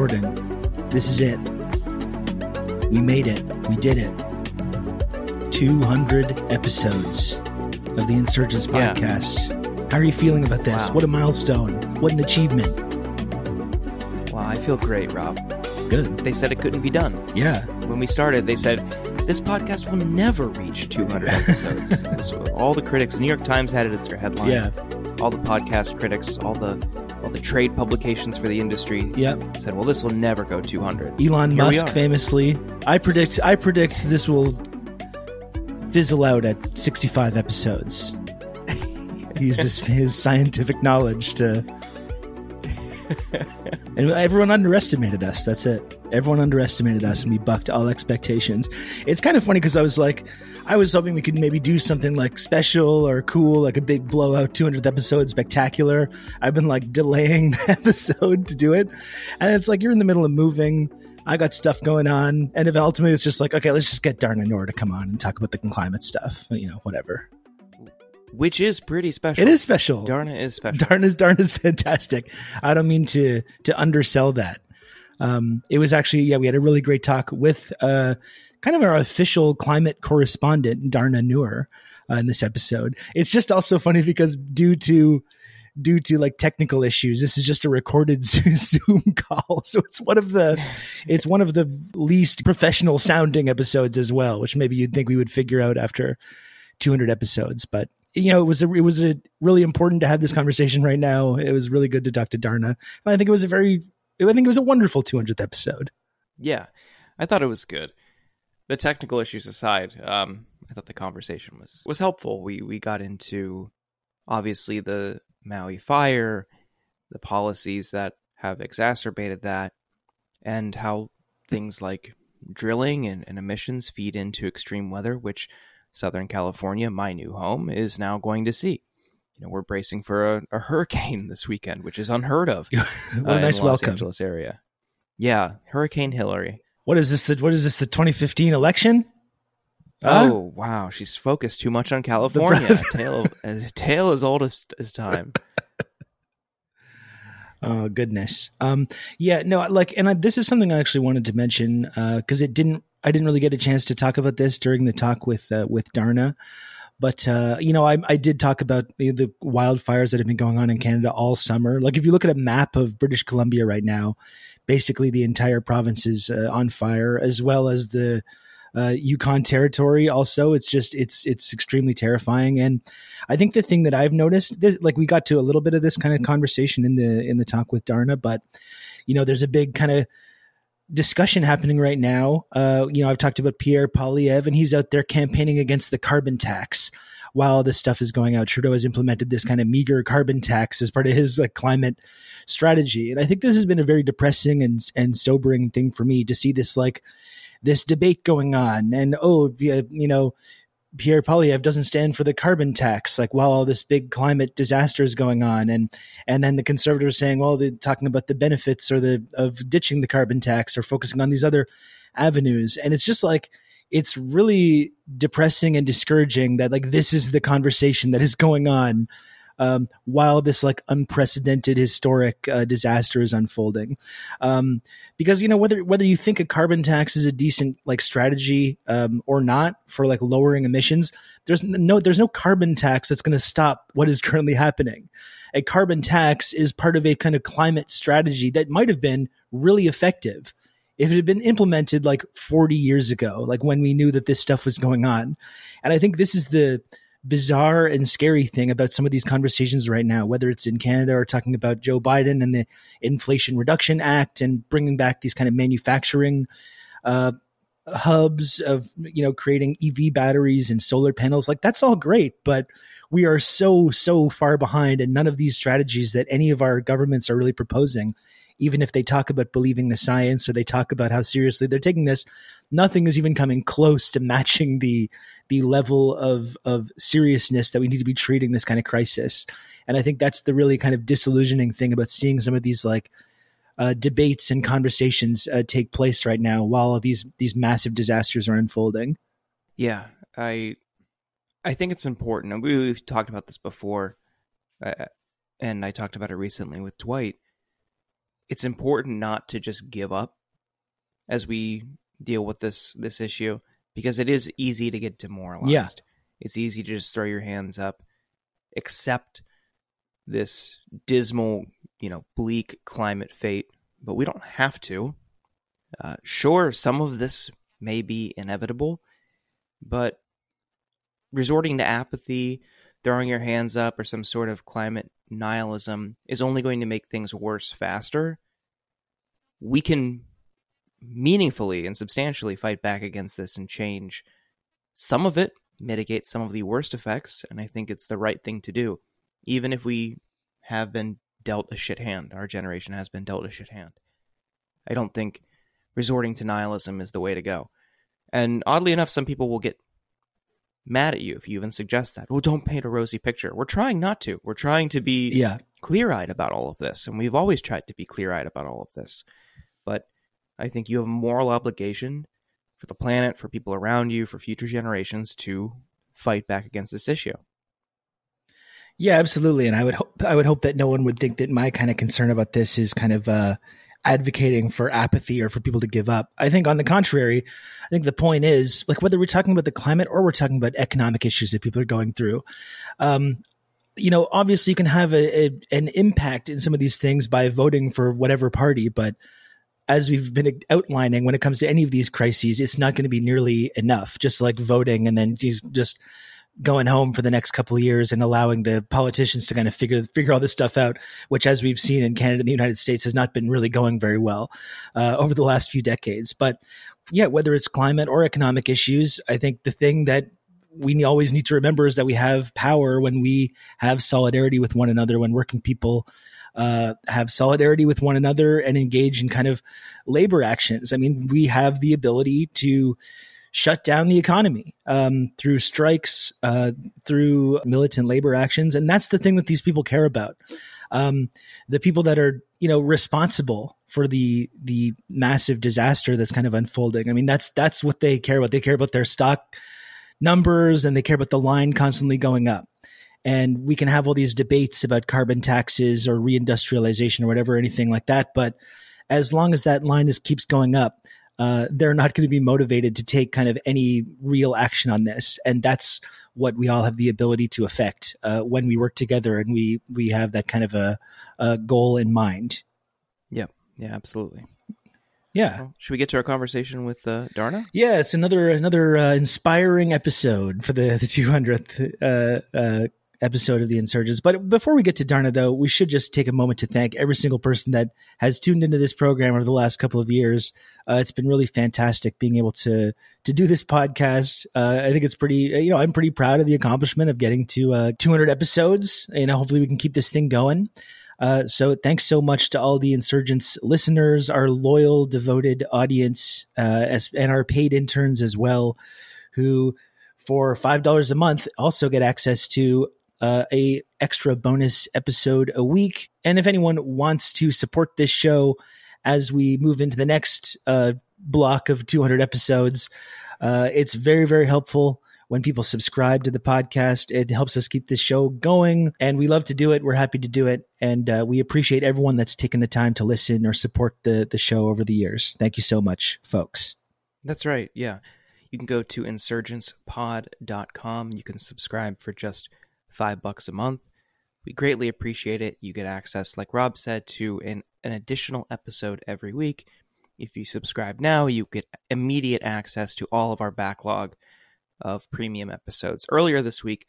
Jordan, this is it. We made it. We did it. 200 episodes of the Insurgents Yeah. podcast. How are you feeling about this? Wow. What a milestone. What an achievement. Wow, I feel great, Rob. Good. They said it couldn't be done. Yeah. When we started, they said this podcast will never reach 200 episodes. So all the critics, the New York Times had it as their headline. Yeah. All the podcast critics, all the all the trade publications for the industry Yep. said, "Well, this will never go 200." Elon Here Musk famously. I predict I predict this will fizzle out at 65 episodes. he uses his scientific knowledge to And everyone underestimated us. That's it. Everyone underestimated us and we bucked all expectations. It's kind of funny because I was like I was hoping we could maybe do something like special or cool, like a big blowout 200th episode spectacular. I've been like delaying the episode to do it. And it's like you're in the middle of moving. I got stuff going on. And if ultimately it's just like, okay, let's just get Dharna Noor to come on and talk about the climate stuff. You know, whatever. Which is pretty special. It is special. Dharna is special. Dharna's Dharna's fantastic. I don't mean to to undersell that. Um, it was actually yeah, we had a really great talk with uh, kind of our official climate correspondent Dharna Noor uh, in this episode. It's just also funny because due to due to like technical issues, this is just a recorded Zoom call, so it's one of the it's one of the least professional sounding episodes as well, which maybe you'd think we would figure out after 200 episodes, but you know, it was a, it was a really important to have this conversation right now. It was really good to talk to Dharna, and I think it was a very, I think it was a wonderful 200th episode. Yeah, I thought it was good. The technical issues aside, um, I thought the conversation was was helpful. We we got into obviously the Maui fire, the policies that have exacerbated that, and how things like drilling and, and emissions feed into extreme weather, which Southern California, my new home, is now going to see. You know, we're bracing for a, a hurricane this weekend, which is unheard of what uh, a in nice the Los welcome. Angeles area. Yeah, Hurricane Hilary. What is this? The, what is this? The 2015 election? Huh? Oh wow, she's focused too much on California. tale, a tale as old as, as time. Oh goodness. Um. Yeah. No. Like, and I, this is something I actually wanted to mention because it didn't. I didn't really get a chance to talk about this during the talk with uh, with Dharna. But uh, you know, I, I did talk about the, the wildfires that have been going on in Canada all summer. Like, if you look at a map of British Columbia right now, basically the entire province is uh, on fire, as well as the uh, Yukon Territory. Also, it's just it's it's extremely terrifying. And I think the thing that I've noticed, this, like we got to a little bit of this kind of conversation in the in the talk with Dharna, but you know, there's a big kind of discussion happening right now. Uh, you know, I've talked about Pierre Poilievre, and he's out there campaigning against the carbon tax. While this stuff is going out, Trudeau has implemented this kind of meager carbon tax as part of his like climate strategy, and I think this has been a very depressing and and sobering thing for me to see this like this debate going on. And oh, you know, Pierre Poilievre doesn't stand for the carbon tax, like while all this big climate disaster is going on, and and then the conservatives saying, well, they're talking about the benefits or the of ditching the carbon tax or focusing on these other avenues, and it's just like it's really depressing and discouraging that like this is the conversation that is going on um, while this like unprecedented historic uh, disaster is unfolding. Um, because you know whether whether you think a carbon tax is a decent like strategy um, or not for like lowering emissions, there's no there's no carbon tax that's going to stop what is currently happening. A carbon tax is part of a kind of climate strategy that might have been really effective if it had been implemented like 40 years ago, like when we knew that this stuff was going on. And I think this is the bizarre and scary thing about some of these conversations right now, whether it's in Canada or talking about Joe Biden and the Inflation Reduction Act and bringing back these kind of manufacturing uh, hubs of you know creating EV batteries and solar panels. Like that's all great, but we are so so far behind, and none of these strategies that any of our governments are really proposing. Even if they talk about believing the science or they talk about how seriously they're taking this, nothing is even coming close to matching the the level of of seriousness that we need to be treating this kind of crisis. And I think that's the really kind of disillusioning thing about seeing some of these like uh, debates and conversations uh, take place right now while these these massive disasters are unfolding. Yeah, I I think it's important, and we, we've talked about this before, uh, and I talked about it recently with Dwight. it's important not to just give up as we deal with this this issue because it is easy to get demoralized. Yeah. It's easy to just throw your hands up, accept this dismal, you know, bleak climate fate, but we don't have to. Uh, sure, some of this may be inevitable, but resorting to apathy, throwing your hands up, or some sort of climate nihilism is only going to make things worse faster. We can meaningfully and substantially fight back against this and change some of it, mitigate some of the worst effects, and I think it's the right thing to do, even if we have been dealt a shit hand. Our generation has been dealt a shit hand. I don't think resorting to nihilism is the way to go. And oddly enough, some people will get mad at you if you even suggest that. Well, don't paint a rosy picture. We're trying not to. We're trying to be Yeah. clear eyed about all of this. And we've always tried to be clear eyed about all of this. I think you have a moral obligation for the planet, for people around you, for future generations to fight back against this issue. Yeah, absolutely. And I would hope I would hope that no one would think that my kind of concern about this is kind of uh, advocating for apathy or for people to give up. I think on the contrary, I think the point is like whether we're talking about the climate or we're talking about economic issues that people are going through. Um, you know, obviously you can have a, a, an impact in some of these things by voting for whatever party, but as we've been outlining, when it comes to any of these crises, it's not going to be nearly enough. Just like voting and then just going home for the next couple of years and allowing the politicians to kind of figure figure all this stuff out, which, as we've seen in Canada and the United States, has not been really going very well uh, over the last few decades. But yeah, whether it's climate or economic issues, I think the thing that we always need to remember is that we have power when we have solidarity with one another, when working people uh, have solidarity with one another and engage in kind of labor actions. I mean, we have the ability to shut down the economy um, through strikes, uh, through militant labor actions, and that's the thing that these people care about. Um, the people that are, you know, responsible for the the massive disaster that's kind of unfolding. I mean, that's that's what they care about. They care about their stock numbers and they care about the line constantly going up. And we can have all these debates about carbon taxes or reindustrialization or whatever, anything like that. But as long as that line is keeps going up, uh, they're not going to be motivated to take kind of any real action on this. And that's what we all have the ability to affect uh, when we work together and we we have that kind of a, a goal in mind. Yeah, yeah, absolutely. Yeah. Well, should we get to our conversation with uh, Dharna? Yeah, it's another another uh, inspiring episode for the the 200th uh, uh, episode of the Insurgents. But before we get to Dharna, though, we should just take a moment to thank every single person that has tuned into this program over the last couple of years. Uh, it's been really fantastic being able to to do this podcast. Uh, I think it's pretty, you know, I'm pretty proud of the accomplishment of getting to uh, 200 episodes. You know, hopefully we can keep this thing going. Uh, so thanks so much to all the insurgents listeners, our loyal, devoted audience, uh, as, and our paid interns as well, who for five dollars a month also get access to uh, a extra bonus episode a week. And if anyone wants to support this show as we move into the next uh, block of 200 episodes, uh, it's very very helpful when people subscribe to the podcast. It helps us keep this show going, and we love to do it. We're happy to do it, and uh, we appreciate everyone that's taken the time to listen or support the the show over the years. Thank you so much, folks. That's right. Yeah. You can go to insurgentspod.com. You can subscribe for just five bucks a month. We greatly appreciate it. You get access, like Rob said, to an, an additional episode every week. If you subscribe now, you get immediate access to all of our backlog of premium episodes. Earlier this week,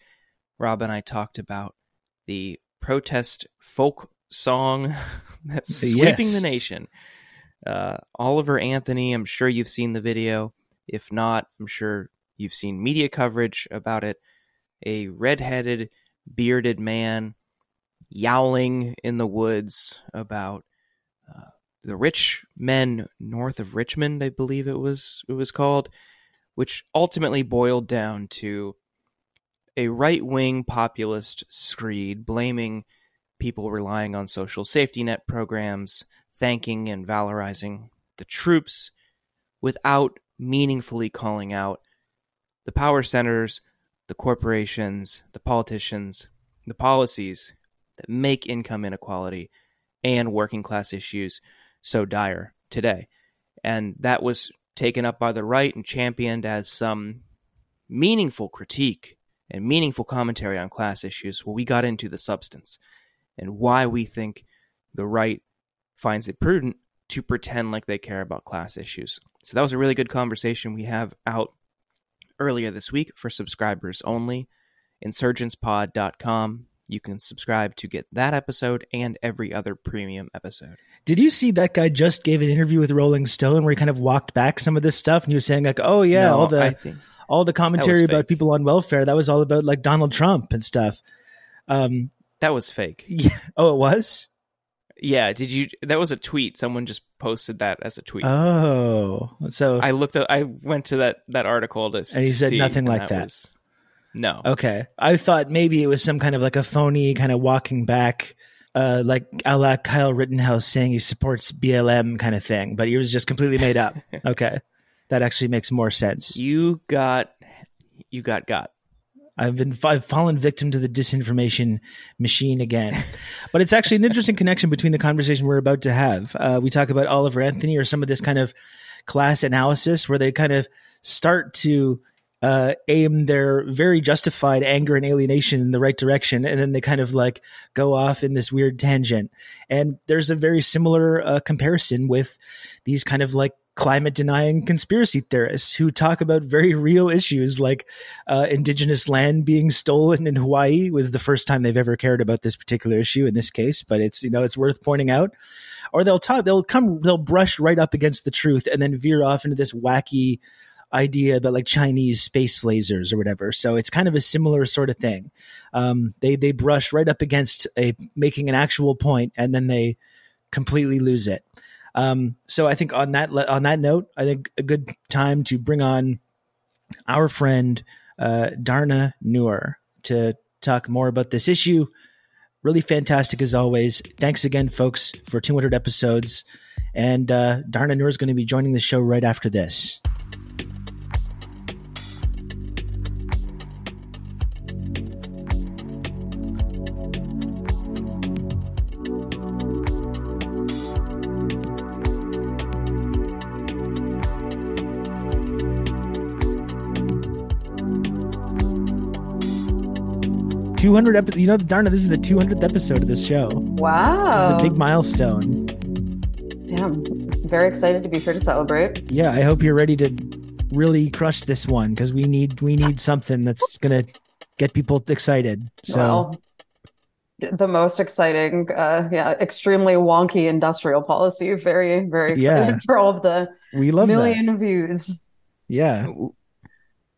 Rob and I talked about the protest folk song that's sweeping Yes. the nation. Uh, Oliver Anthony, I'm sure you've seen the video. If not, I'm sure you've seen media coverage about it. A redheaded, bearded man yowling in the woods about uh, the rich men north of Richmond, I believe it was it was called, which ultimately boiled down to a right wing populist screed blaming people relying on social safety net programs, thanking and valorizing the troops without meaningfully calling out the power centers, the corporations, the politicians, the policies that make income inequality and working class issues so dire today. And that was taken up by the right and championed as some meaningful critique and meaningful commentary on class issues where we got into the substance and why we think the right finds it prudent to pretend like they care about class issues. So that was a really good conversation we have out earlier this week for subscribers only. Insurgentspod.com. You can subscribe to get that episode and every other premium episode. Did you see that guy just gave an interview with Rolling Stone where he kind of walked back some of this stuff and he was saying like, "Oh yeah, No, all the all the commentary about people on welfare that was all about like Donald Trump and stuff." Um, that was fake. yeah. Oh, it was. Yeah, did you? That was a tweet. Someone just posted that as a tweet. Oh, so I looked. At, I went to that that article to, And he to said see, nothing like that. was- no, Okay. I thought maybe it was some kind of like a phony kind of walking back, uh, like a la Kyle Rittenhouse saying he supports BLM kind of thing, but it was just completely made up. okay. That actually makes more sense. you got you got got. I've been I've fallen victim to the disinformation machine again. but it's actually an interesting connection between the conversation we're about to have. Uh, we talk about Oliver Anthony or some of this kind of class analysis where they kind of start to uh, aim their very justified anger and alienation in the right direction, and then they kind of like go off in this weird tangent. And there's a very similar uh, comparison with these kind of like climate denying conspiracy theorists who talk about very real issues like uh, indigenous land being stolen in Hawaii was the first time they've ever cared about this particular issue in this case, but it's you know it's worth pointing out. Or they'll talk, they'll come, they'll brush right up against the truth and then veer off into this wacky idea about like Chinese space lasers or whatever. So it's kind of a similar sort of thing. Um, they they brush right up against a making an actual point and then they completely lose it. Um, so I think on that on that note, I think a good time to bring on our friend uh, Dharna Noor to talk more about this issue. Really fantastic as always. Thanks again, folks, for 200 episodes. And uh, Dharna Noor is going to be joining the show right after this. Two hundred episodes. You know, Dharna, this is the two hundredth episode of this show. This Wow. is a big milestone. Damn. Very excited to be here to celebrate. Yeah, I hope you're ready to really crush this one because we need we need something that's gonna get people excited. So well, the most exciting, uh, yeah, extremely wonky industrial policy. Very, very excited Yeah. for all of the we love that. million views. Yeah,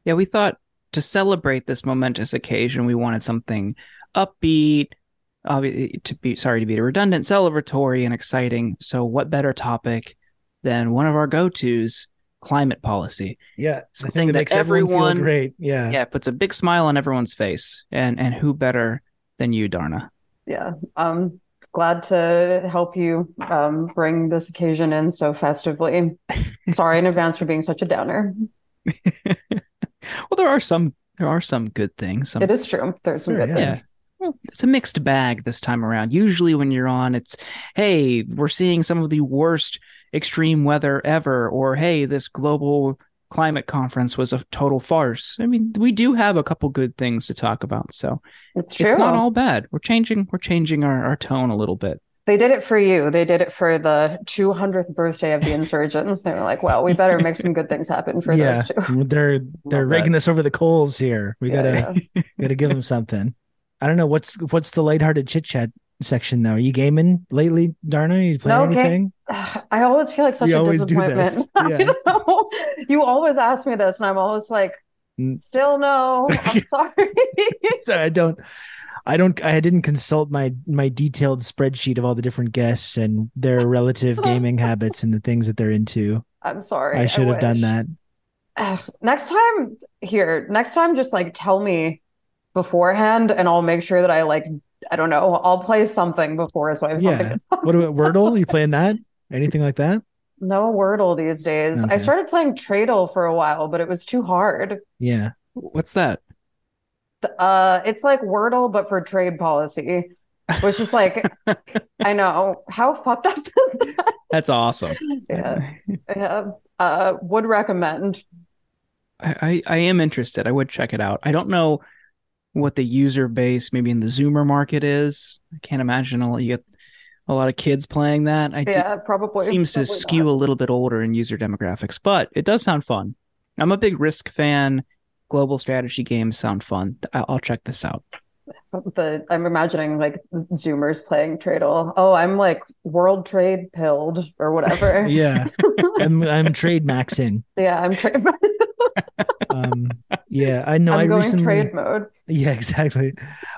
Yeah, we thought to celebrate this momentous occasion, we wanted something upbeat, obviously to be sorry to be redundant, celebratory and exciting. So, what better topic than one of our go-tos, climate policy? yeah. The Something thing that makes everyone feel great. Yeah. Yeah, puts a big smile on everyone's face, and and who better than you, Dharna? Yeah. Um, glad to help you um, bring this occasion in so festively. Sorry in advance for being such a downer. well, there are some there are some good things. Some It is true. There's some Sure, good yeah. things. Well, it's a mixed bag this time around. Usually, when you're on, it's hey, we're seeing some of the worst extreme weather ever, or hey, this global climate conference was a total farce. I mean, we do have a couple good things to talk about, so It's true. it's not all bad. We're changing, we're changing our, our tone a little bit. They did it for you. They did it for the 200th birthday of the insurgents. They were like, well, we better make some good things happen for yeah, those two. they're they're raking us over the coals here. We Yeah, gotta yeah. gotta give them something. I don't know what's what's the lighthearted chit chat section though. Are you gaming lately, Dharna? you playing No, okay. anything? I always feel like such You a always do disappointment. this. Yeah. You always ask me this, and I'm always like, Mm. still no. I'm sorry. so I don't I don't I didn't consult my my detailed spreadsheet of all the different guests and their relative gaming habits and the things that they're into. I'm sorry. I should have done that. Ugh, Next time, here, next time, just like tell me beforehand, and I'll make sure that I like, I don't know, I'll play something before so I have Yeah. What about Wordle? You playing that? Anything like that? No Wordle these days. I started playing Tradle for a while, but it was too hard. Yeah. What's that? Uh, it's like Wordle, but for trade policy. which is like, I know how fucked up is that? That's awesome. Yeah, yeah. Uh, would recommend. I, I, I am interested. I would check it out. I don't know what the user base maybe in the Zoomer market is. I can't imagine a lot, you get a lot of kids playing that. I Yeah, probably seems to probably skew not. a little bit older in user demographics, but it does sound fun. I'm a big Risk fan. Global strategy games sound fun. I'll check this out. The I'm imagining like Zoomers playing Tradle. Oh, I'm like world trade pilled or whatever. Yeah, I'm I'm trade maxing. Yeah, I'm trade. Um, yeah, I know. I'm I going recently, trade mode. yeah, exactly.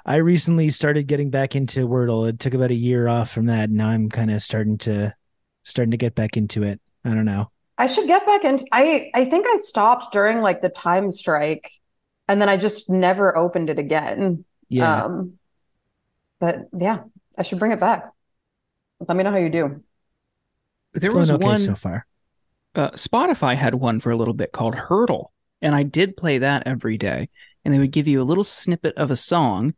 I recently started getting back into Wordle. It took about a year off from that. And now I'm kind of starting to starting to get back into it. I don't know. I should get back into. I I think I stopped during like the time strike, and then I just never opened it again. Yeah, Um, but yeah, I should bring it back. Let me know how you do. it's there going was okay one so far. uh, Spotify had one for a little bit called Heardle, and I did play that every day. And they would give you a little snippet of a song,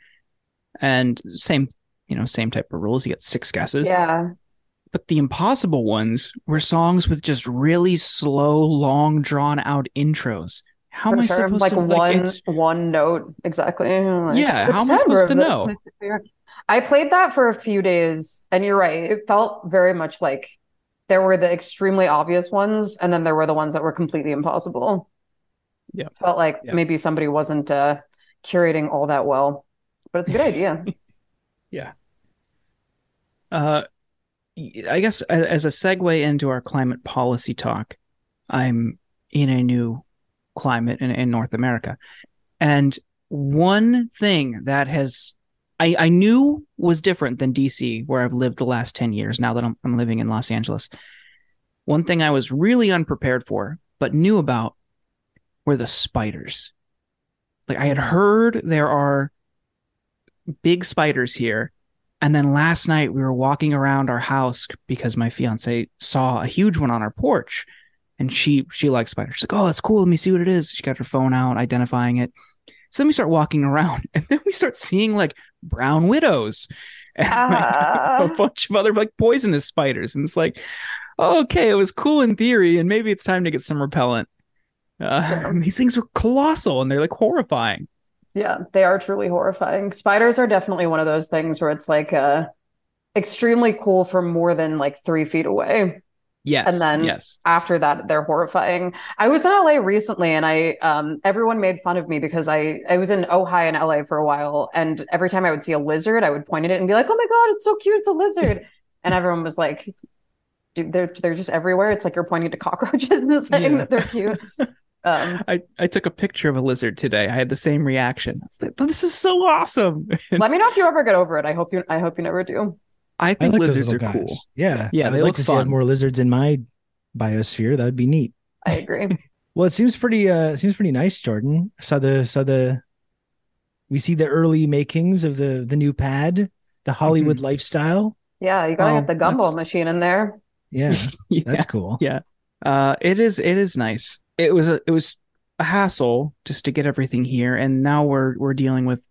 and same, you know, same type of rules. You get six guesses. Yeah, But the impossible ones were songs with just really slow, long, drawn out intros. How am for I sure. supposed Like to one it's- one note exactly. Like, Yeah, how am I supposed to know? makes it clear. I played that for a few days, and you're right. It felt very much like there were the extremely obvious ones, and then there were the ones that were completely impossible. Yeah. Felt like Yeah. maybe somebody wasn't uh, curating all that well, but it's a good idea. Yeah. Uh, I guess as a segue into our climate policy talk, I'm in a new climate in, in North America. And one thing that has I, I knew was different than DC, where I've lived the last 10 years now that I'm, I'm living in Los Angeles. One thing I was really unprepared for, but knew about were the spiders. Like I had heard there are big spiders here. And then last night we were walking around our house because my fiance saw a huge one on our porch. And she she likes spiders. She's like, oh, that's cool. Let me see what it is. She got her phone out, identifying it. So then we start walking around, and then we start seeing like brown widows and like, Ah. a bunch of other like poisonous spiders. And it's like, oh, okay, it was cool in theory, and maybe it's time to get some repellent. Uh, these things are colossal and they're like horrifying. Yeah, they are truly horrifying. Spiders are definitely one of those things where it's like uh extremely cool from more than like three feet away. Yes. And then- yes. After that, they're horrifying. I was in LA recently and I um everyone made fun of me because I I was in Ojai in LA for a while and every time I would see a lizard, I would point at it and be like, "Oh my God, it's so cute, it's a lizard." and everyone was like, Dude, they're they're just everywhere. It's like you're pointing to cockroaches and saying Yeah. that they're cute. Um, I, I took a picture of a lizard today. I had the same reaction. I was like, this is so awesome. let me know if you ever get over it. I hope you I hope you never do. I I think like lizards are little cool. Yeah, Yeah, I'd they like look to see more lizards in my biosphere. That would be neat. I agree. Well, it seems pretty. Uh, it seems pretty nice, Jordan. Saw the saw the. We see the early makings of the the new pad, the Hollywood lifestyle. Yeah, you gotta Oh, get the gumball machine in there. Yeah, yeah. that's cool. Yeah. Uh, it is it is nice. It was a it was a hassle just to get everything here, and now we're we're dealing with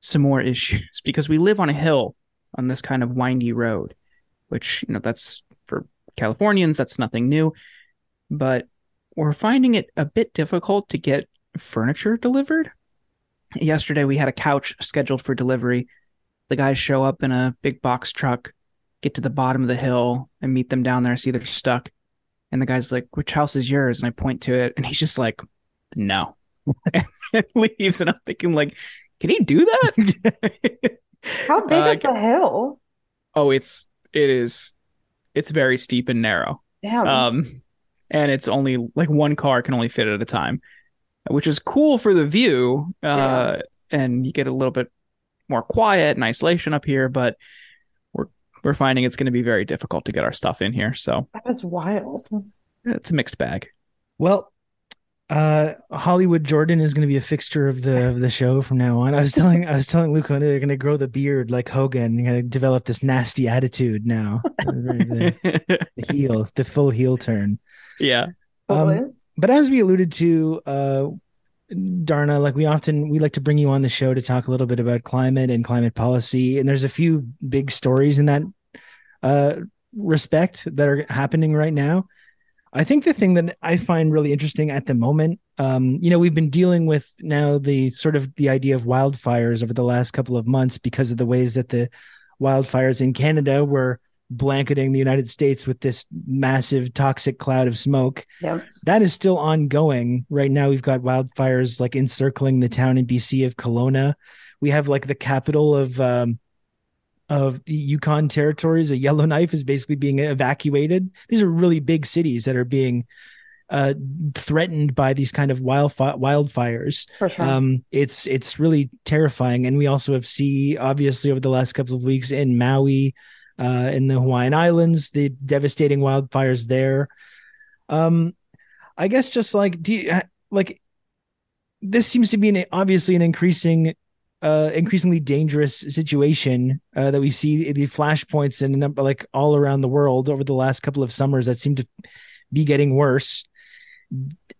some more issues because we live on a hill on this kind of windy road, which you know that's for Californians that's nothing new, but we're finding it a bit difficult to get furniture delivered. Yesterday we had a couch scheduled for delivery. The guys show up in a big box truck, get to the bottom of the hill, and meet them down there. See they're stuck. And the guy's like, which house is yours? And I point to it, and he's just like, no. and leaves. And I'm thinking, like, can he do that? How big Uh, is the hill? oh, it's it is it's very steep and narrow. Damn. Um and it's only like one car can only fit at a time, which is cool for the view. Uh and you get a little bit more quiet and isolation up here, but we're we're finding it's going to be very difficult to get our stuff in here. So that is wild. it's a mixed bag. Well, uh, Hollywood Jordan is going to be a fixture of the of the show from now on. I was telling I was telling Luca they're going to grow the beard like Hogan. You're going to develop this nasty attitude now. the, the heel, the full heel turn. yeah. Um, But as we alluded to, uh, Dharna, like we often we like to bring you on the show to talk a little bit about climate and climate policy, and there's a few big stories in that uh, respect that are happening right now. I think the thing that I find really interesting at the moment, um, you know, we've been dealing with now the sort of the idea of wildfires over the last couple of months because of the ways that the wildfires in Canada were blanketing the United States with this massive toxic cloud of smoke. Yep. That is still ongoing. Right now, we've got wildfires like encircling the town in BC of Kelowna. We have like the capital of um, of the Yukon territories. A Yellowknife is basically being evacuated. These are really big cities that are being uh, threatened by these kind of wildfi- wildfires. Sure. Um, it's it's really terrifying, and we also have see obviously over the last couple of weeks in Maui, uh, in the Hawaiian Islands, the devastating wildfires there. Um, I guess just like do you, like this seems to be an obviously an increasing uh increasingly dangerous situation uh, that we see the flashpoints and like all around the world over the last couple of summers that seem to be getting worse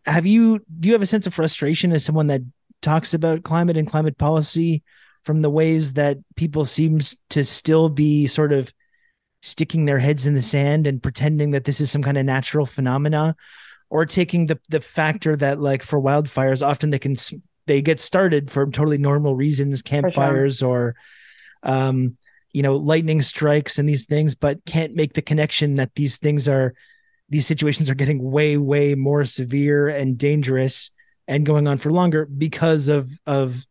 have you do you have a sense of frustration as someone that talks about climate and climate policy from the ways that people seems to still be sort of sticking their heads in the sand and pretending that this is some kind of natural phenomena or taking the the factor that like for wildfires often they can they get started for totally normal reasons campfires sure. or um you know lightning strikes and these things but can't make the connection that these things are these situations are getting way way more severe and dangerous and going on for longer because of of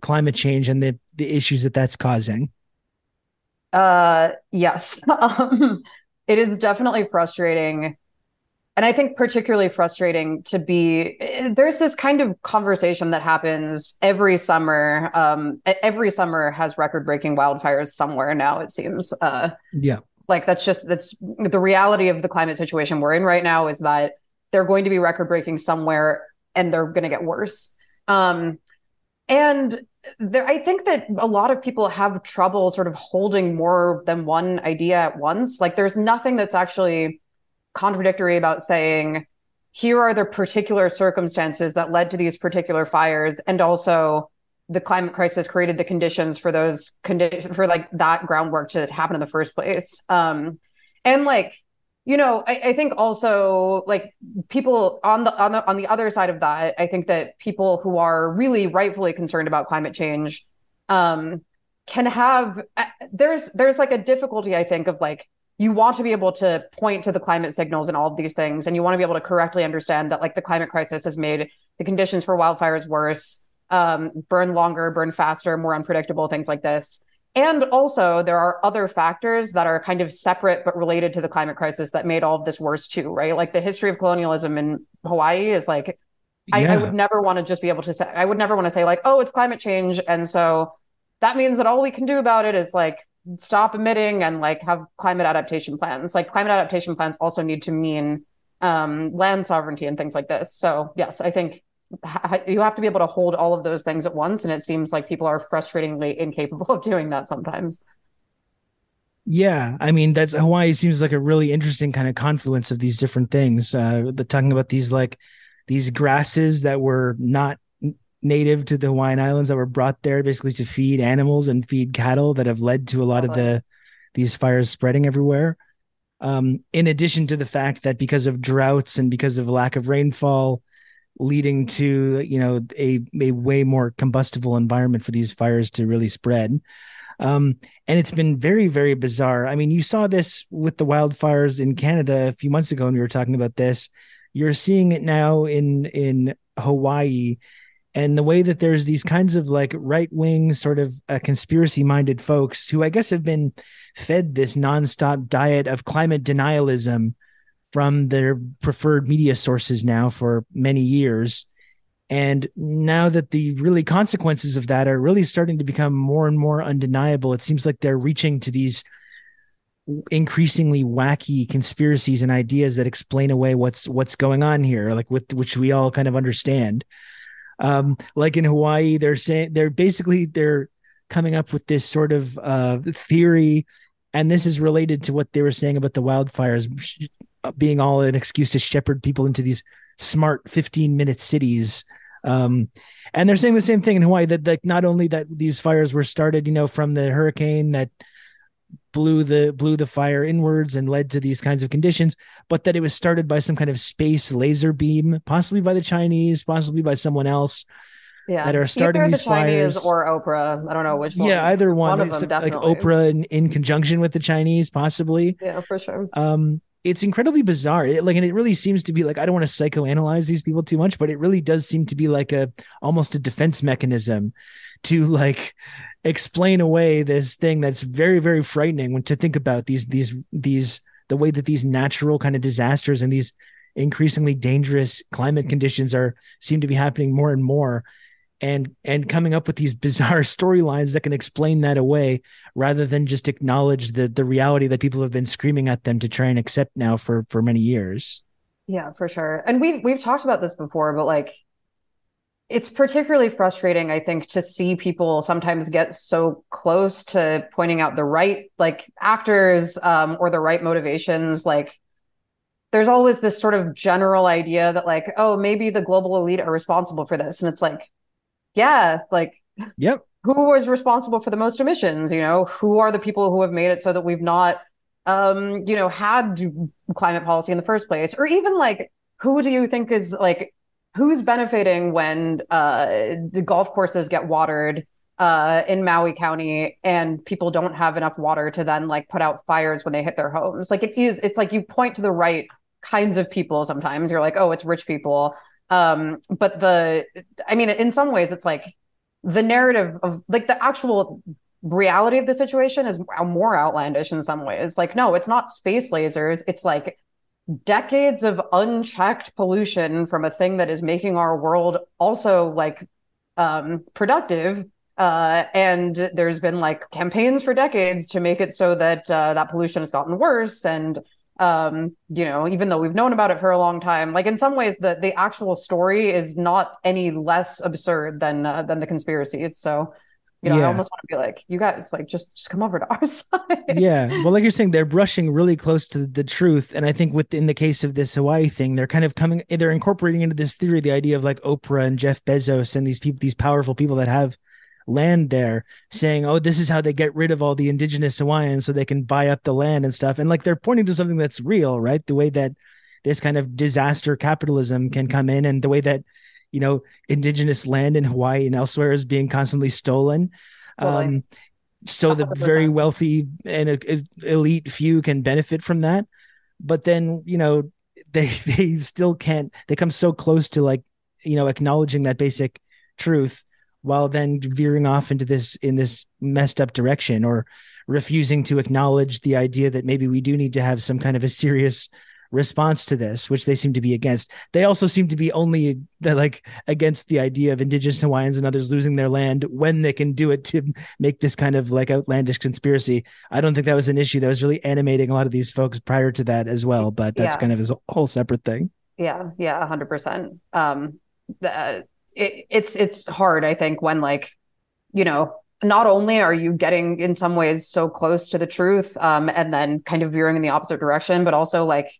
climate change and the the issues that that's causing uh yes. Um, it is definitely frustrating. And i think particularly frustrating to be there's this kind of conversation that happens every summer. Um every summer has record breaking wildfires somewhere now it seems. Uh yeah. like that's just that's the reality of the climate situation we're in right now is that they're going to be record breaking somewhere and they're going to get worse. Um, and there, I think that a lot of people have trouble sort of holding more than one idea at once. Like there's nothing that's actually contradictory about saying, here are the particular circumstances that led to these particular fires. And also the climate crisis created the conditions for those conditions for like that groundwork to happen in the first place. Um, and like, you know, I, I, think also like people on the on the on the other side of that, I think that people who are really rightfully concerned about climate change um, can have uh, there's there's like a difficulty, I think, of like you want to be able to point to the climate signals and all of these things, and you want to be able to correctly understand that like the climate crisis has made the conditions for wildfires worse um, burn longer, burn faster, more unpredictable, things like this. And also, there are other factors that are kind of separate but related to the climate crisis that made all of this worse too, right? Like the history of colonialism in Hawaii is like, yeah. I, I would never want to just be able to say, I would never want to say, like, oh, it's climate change. And so that means that all we can do about it is like stop emitting and like have climate adaptation plans. Like climate adaptation plans also need to mean um, land sovereignty and things like this. So, yes, I think you have to be able to hold all of those things at once and it seems like people are frustratingly incapable of doing that sometimes. Yeah i mean that's hawaii seems like a really interesting kind of confluence of these different things uh the talking about these like these grasses that were not native to the hawaiian islands that were brought there basically to feed animals and feed cattle that have led to a lot of the these fires spreading everywhere. Um in addition to the fact that because of droughts and because of lack of rainfall leading to you know a a way more combustible environment for these fires to really spread. Um, and it's been very very bizarre. I mean you saw this with the wildfires in canada a few months ago and we were talking about this. You're seeing it now in in hawaii. And the way that there's these kinds of like right wing sort of uh, conspiracy minded folks who i guess have been fed this nonstop diet of climate denialism from their preferred media sources now for many years. And now that the really consequences of that are really starting to become more and more undeniable, it seems like they're reaching to these increasingly wacky conspiracies and ideas that explain away what's what's going on here, like with which we all kind of understand. Um, like in Hawaii, they're saying they're basically they're coming up with this sort of uh, theory, and this is related to what they were saying about the wildfires being all an excuse to shepherd people into these smart 15 minute cities Um, and they're saying the same thing in Hawaii that like not only that these fires were started, you know, from the hurricane that blew the blew the fire inwards and led to these kinds of conditions, but that it was started by some kind of space laser beam, possibly by the Chinese, possibly by someone else. Yeah, that are starting these the Chinese fires. or Oprah. I don't know which one. Yeah, either one. One of them, like definitely. Oprah in, in conjunction with the Chinese, possibly. Yeah, for sure. um it's incredibly bizarre. It, like and it really seems to be like i don't want to psychoanalyze these people too much but it really does seem to be like a almost a defense mechanism to like explain away this thing that's very very frightening when to think about these these these the way that these natural kind of disasters and these increasingly dangerous climate mm. conditions are seem to be happening more and more and and coming up with these bizarre storylines that can explain that away rather than just acknowledge the the reality that people have been screaming at them to try and accept now for for many years. Yeah, for sure. And we've we've talked about this before, but like it's particularly frustrating, I think, to see people sometimes get so close to pointing out the right like actors um, or the right motivations. Like there's always this sort of general idea that like, oh, maybe the global elite are responsible for this. And it's like, yeah, like Yep. who was responsible for the most emissions you know? Who are the people who have made it so that we've not um you know had climate policy in the first place? Or even like who do you think is like who's benefiting when uh the golf courses get watered uh in Maui County and people don't have enough water to then like put out fires when they hit their homes? Like it is it's like you point to the right kinds of people sometimes. You're like oh it's rich people um but the i mean in some ways it's like the narrative of like the actual reality of the situation is more outlandish in some ways. Like, no, it's not space lasers. It's like decades of unchecked pollution from a thing that is making our world also like um, productive. Uh, and there's been like campaigns for decades to make it so that uh, that pollution has gotten worse. And um, you know, even though we've known about it for a long time, like in some ways, the the actual story is not any less absurd than uh, than the conspiracy. it's So, you know, I almost want to be like, you guys, like, just just come over to our side. yeah. Well, like you're saying, they're brushing really close to the truth. And I think within the case of this Hawaii thing, they're kind of coming, they're incorporating into this theory the idea of like Oprah and Jeff Bezos and these people, these powerful people that have land there saying, oh, this is how they get rid of all the indigenous Hawaiians so they can buy up the land and stuff. And like they're pointing to something that's real, right? The way that this kind of disaster capitalism can come in and the way that, you know, indigenous land in Hawaii and elsewhere is being constantly stolen. Totally. Um, so the 100%. very wealthy and uh, elite few can benefit from that but then you know they they still can't they come so close to like you know acknowledging that basic truth while then veering off into this in this messed up direction or refusing to acknowledge the idea that maybe we do need to have some kind of a serious response to this which they seem to be against they also seem to be only like against the idea of indigenous hawaiians and others losing their land when they can do it to make this kind of like outlandish conspiracy i don't think that was an issue that was really animating a lot of these folks prior to that as well but that's Yeah. kind of a whole separate thing Yeah, yeah, hundred percent. Um, the, it, it's it's hard, I think, when like, you know, not only are you getting in some ways so close to the truth, um, and then kind of veering in the opposite direction, but also like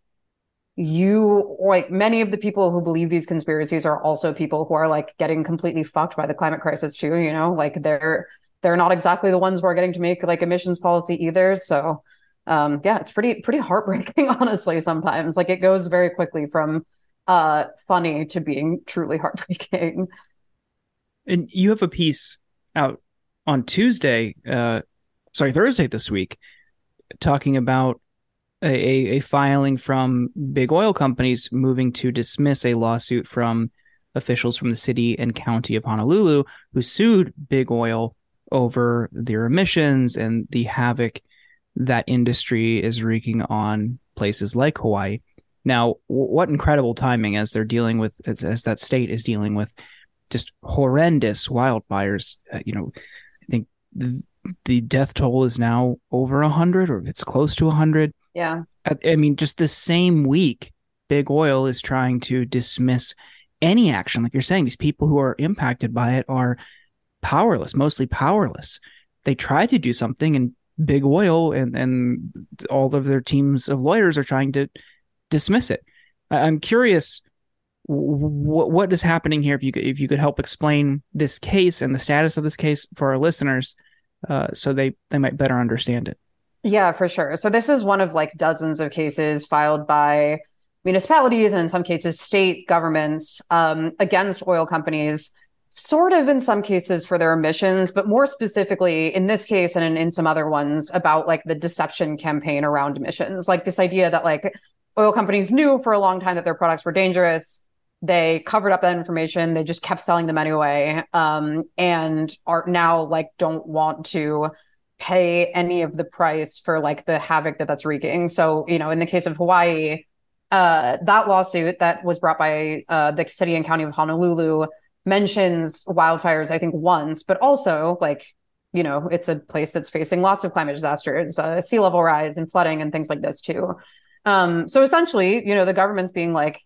you like many of the people who believe these conspiracies are also people who are like getting completely fucked by the climate crisis too, you know, like they're they're not exactly the ones who are getting to make like emissions policy either. So um yeah, it's pretty pretty heartbreaking, honestly, sometimes. Like it goes very quickly from uh funny to being truly heartbreaking. And you have a piece out on Tuesday, uh, sorry, Thursday this week, talking about a, a, a filing from big oil companies moving to dismiss a lawsuit from officials from the city and county of Honolulu who sued big oil over their emissions and the havoc that industry is wreaking on places like Hawaii. Now, w- what incredible timing as they're dealing with, as, as that state is dealing with just horrendous wildfires. Uh, you know, I think the, the death toll is now over a hundred, or it's close to a hundred. Yeah. I, I mean, just the same week, big oil is trying to dismiss any action. Like you're saying, these people who are impacted by it are powerless, mostly powerless. They try to do something, and big oil and and all of their teams of lawyers are trying to dismiss it. I, I'm curious what what is happening here? If you could, if you could help explain this case and the status of this case for our listeners, uh, so they they might better understand it. Yeah, for sure. So this is one of like dozens of cases filed by municipalities and in some cases state governments um, against oil companies sort of in some cases for their emissions, but more specifically in this case and in, in some other ones about like the deception campaign around emissions, like this idea that like oil companies knew for a long time that their products were dangerous. They covered up that information. They just kept selling them anyway, um, and are now like don't want to pay any of the price for like the havoc that that's wreaking. So you know, in the case of Hawaii, uh, that lawsuit that was brought by uh, the city and county of Honolulu mentions wildfires, I think once, but also like, you know, it's a place that's facing lots of climate disasters, uh, sea level rise and flooding and things like this too. Um, so essentially, you know, the government's being like,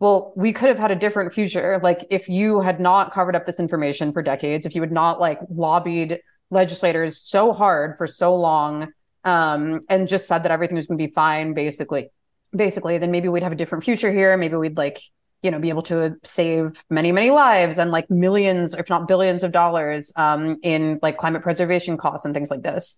well, we could have had a different future. Like if you had not covered up this information for decades, if you had not like lobbied legislators so hard for so long, um, and just said that everything was going to be fine, basically, basically, then maybe we'd have a different future here. Maybe we'd like you know be able to save many many lives and like millions if not billions of dollars um, in like climate preservation costs and things like this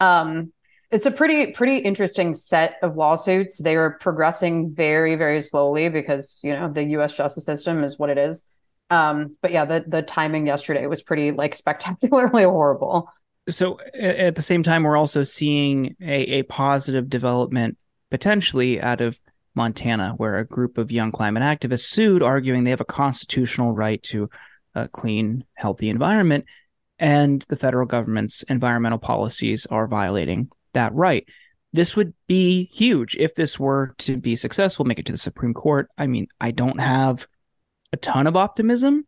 um, it's a pretty pretty interesting set of lawsuits. They are progressing very very slowly because you know the us justice system is what it is. Um, but yeah the the timing yesterday was pretty like spectacularly horrible. So at the same time we're also seeing a, a positive development potentially out of Montana, where a group of young climate activists sued, arguing they have a constitutional right to a clean, healthy environment, and the federal government's environmental policies are violating that right. This would be huge if this were to be successful, make it to the Supreme Court. I mean, I don't have a ton of optimism.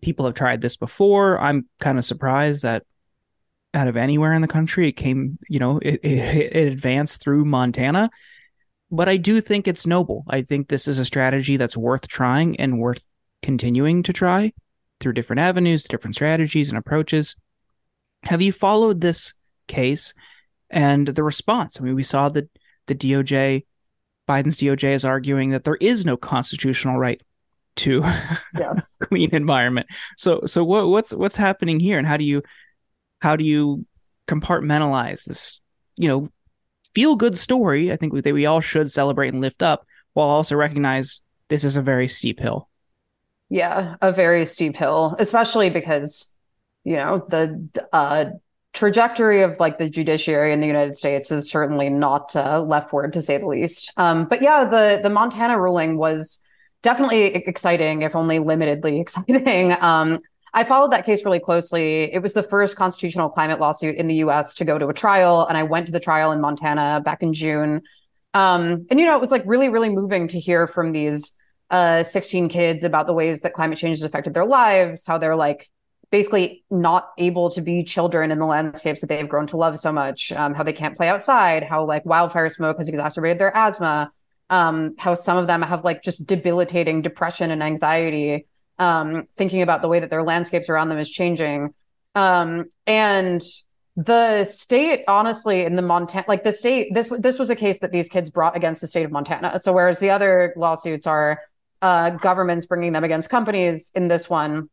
People have tried this before. I'm kind of surprised that out of anywhere in the country, it came, you know, it, it, it advanced through Montana but I do think it's noble. I think this is a strategy that's worth trying and worth continuing to try through different avenues, different strategies and approaches. Have you followed this case and the response? I mean, we saw that the DOJ, Biden's DOJ is arguing that there is no constitutional right to yes. clean environment. So so what what's what's happening here and how do you how do you compartmentalize this, you know, feel good story. I think that we all should celebrate and lift up while also recognize this is a very steep hill. Yeah, a very steep hill, especially because, you know, the uh, trajectory of like the judiciary in the United States is certainly not uh, leftward to say the least. Um, but yeah, the the Montana ruling was definitely exciting, if only limitedly exciting. Um, I followed that case really closely. It was the first constitutional climate lawsuit in the US to go to a trial. And I went to the trial in Montana back in June. Um, and, you know, it was like really, really moving to hear from these uh, 16 kids about the ways that climate change has affected their lives, how they're like basically not able to be children in the landscapes that they've grown to love so much, um, how they can't play outside, how like wildfire smoke has exacerbated their asthma, um, how some of them have like just debilitating depression and anxiety um, thinking about the way that their landscapes around them is changing. Um, and the state, honestly, in the Montana, like the state, this this was a case that these kids brought against the state of Montana. So whereas the other lawsuits are uh, governments bringing them against companies, in this one,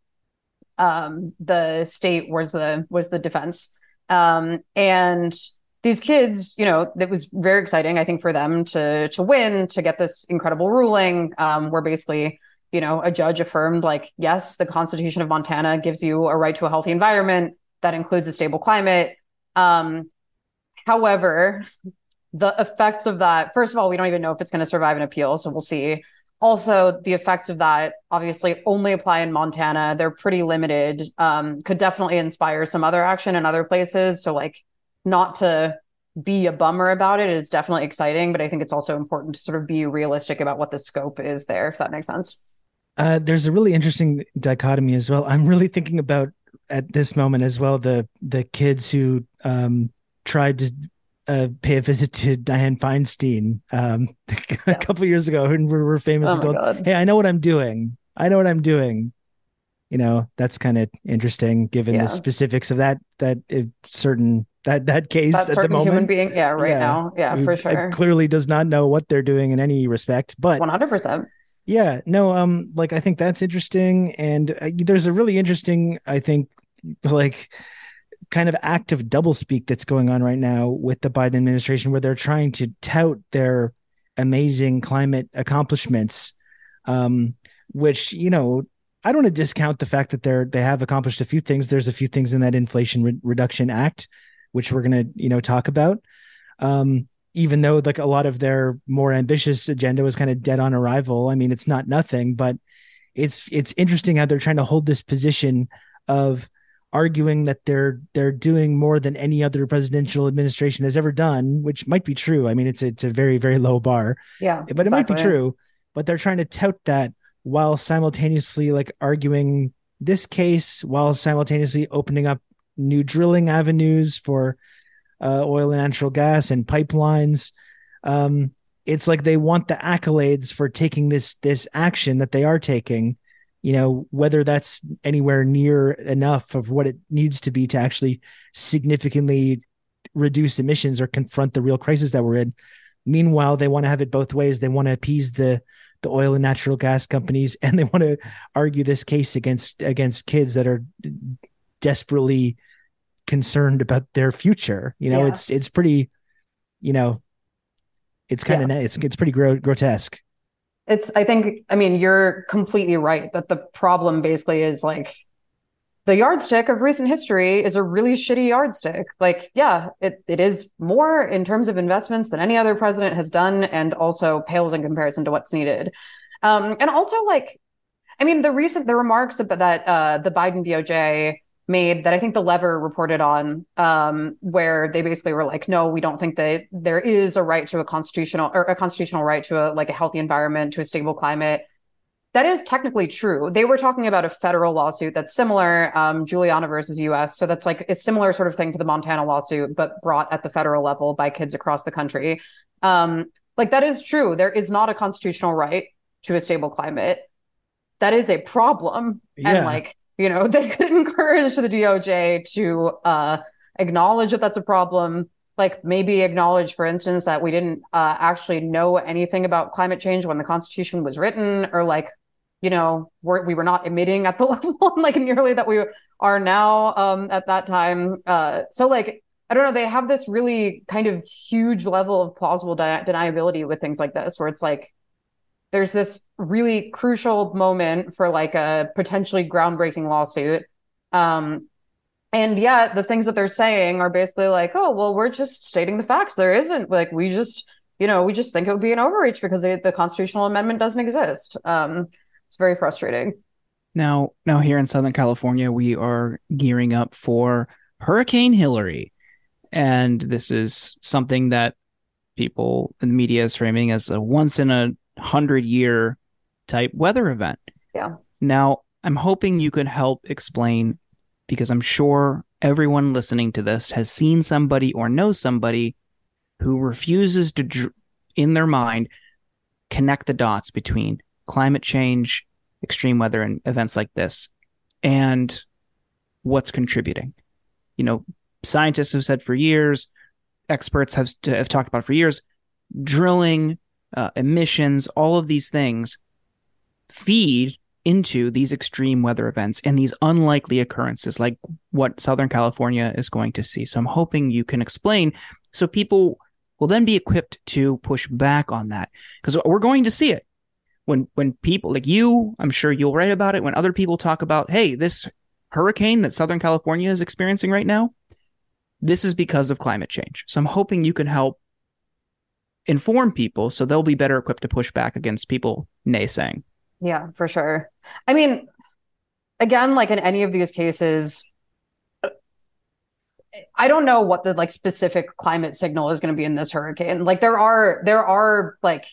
um, the state was the was the defense. Um, and these kids, you know, it was very exciting, I think, for them to to win, to get this incredible ruling, um, where basically you know, a judge affirmed like, yes, the Constitution of Montana gives you a right to a healthy environment that includes a stable climate. Um, however, the effects of that, first of all, we don't even know if it's going to survive an appeal, so we'll see. Also, the effects of that obviously only apply in Montana. They're pretty limited. Um, could definitely inspire some other action in other places. So, like, not to be a bummer about it is definitely exciting, but I think it's also important to sort of be realistic about what the scope is there, if that makes sense. Uh, there's a really interesting dichotomy as well. I'm really thinking about at this moment as well the the kids who um, tried to uh, pay a visit to Dianne Feinstein um, yes. a couple years ago, and were, were famously oh told, "Hey, I know what I'm doing. I know what I'm doing." You know, that's kind of interesting given yeah. the specifics of that that uh, certain that that case that at the moment. Human being, yeah, right yeah. now, yeah, for sure. Clearly, does not know what they're doing in any respect, but one hundred percent Yeah, no, um, like I think that's interesting, and uh, there's a really interesting, I think, like kind of active doublespeak that's going on right now with the Biden administration, where they're trying to tout their amazing climate accomplishments, um, which you know I don't want to discount the fact that they're they have accomplished a few things. There's a few things in that Inflation Re- Reduction Act, which we're going to you know talk about. Um, even though like a lot of their more ambitious agenda was kind of dead on arrival. I mean, it's not nothing, but it's it's interesting how they're trying to hold this position of arguing that they're they're doing more than any other presidential administration has ever done, which might be true. I mean, it's it's a very very low bar. Yeah, but it might be true. But they're trying to tout that while simultaneously like arguing this case while simultaneously opening up new drilling avenues for uh, oil and natural gas and pipelines. Um, it's like they want the accolades for taking this this action that they are taking. You know, whether that's anywhere near enough of what it needs to be to actually significantly reduce emissions or confront the real crisis that we're in. Meanwhile, they want to have it both ways. They want to appease the the oil and natural gas companies, and they want to argue this case against against kids that are desperately concerned about their future. You know, yeah. it's it's pretty, you know, it's kind of yeah. it's it's pretty gro- grotesque. It's I think I mean you're completely right that the problem basically is like the yardstick of recent history is a really shitty yardstick. Like, yeah, it, it is more in terms of investments than any other president has done, and also pales in comparison to what's needed. Um, and also, like, I mean, the recent the remarks about that uh, the Biden DOJ made that I think the Lever reported on, um, where they basically were like, no, we don't think that there is a right to a constitutional or a constitutional right to a like a healthy environment, to a stable climate that is technically true. They were talking about a federal lawsuit that's similar, um, Juliana versus US. So that's like a similar sort of thing to the Montana lawsuit, but brought at the federal level by kids across the country. Um, like that is true. There is not a constitutional right to a stable climate. That is a problem. Yeah. And like, you know, they could encourage the DOJ to uh, acknowledge that that's a problem, like maybe acknowledge for instance that we didn't uh, actually know anything about climate change when the constitution was written or like you know, we're, we were not emitting at the level like nearly that we are now um, at that time. Uh, so like, I don't know, they have this really kind of huge level of plausible de- deniability with things like this, where it's like, there's this really crucial moment for like a potentially groundbreaking lawsuit. Um, and yet the things that they're saying are basically like, oh, well, we're just stating the facts. There isn't like, we just, you know, we just think it would be an overreach because the, the constitutional amendment doesn't exist. Um, it's very frustrating. Now, now here in Southern California, we are gearing up for Hurricane Hilary, and this is something that people in the media is framing as a once in a hundred year type weather event. Yeah. Now, I'm hoping you could help explain because I'm sure everyone listening to this has seen somebody or knows somebody who refuses to, in their mind, connect the dots between climate change, extreme weather, and events like this, and what's contributing. You know, scientists have said for years, experts have, have talked about for years, drilling, uh, emissions, all of these things feed into these extreme weather events and these unlikely occurrences like what Southern California is going to see. So I'm hoping you can explain so people will then be equipped to push back on that because we're going to see it when when people like you, I'm sure you'll write about it when other people talk about, hey, this hurricane that Southern California is experiencing right now, this is because of climate change. So I'm hoping you can help inform people so they'll be better equipped to push back against people naysaying. Yeah, for sure. I mean, again, like in any of these cases, I don't know what the like specific climate signal is going to be in this hurricane. Like there are there are like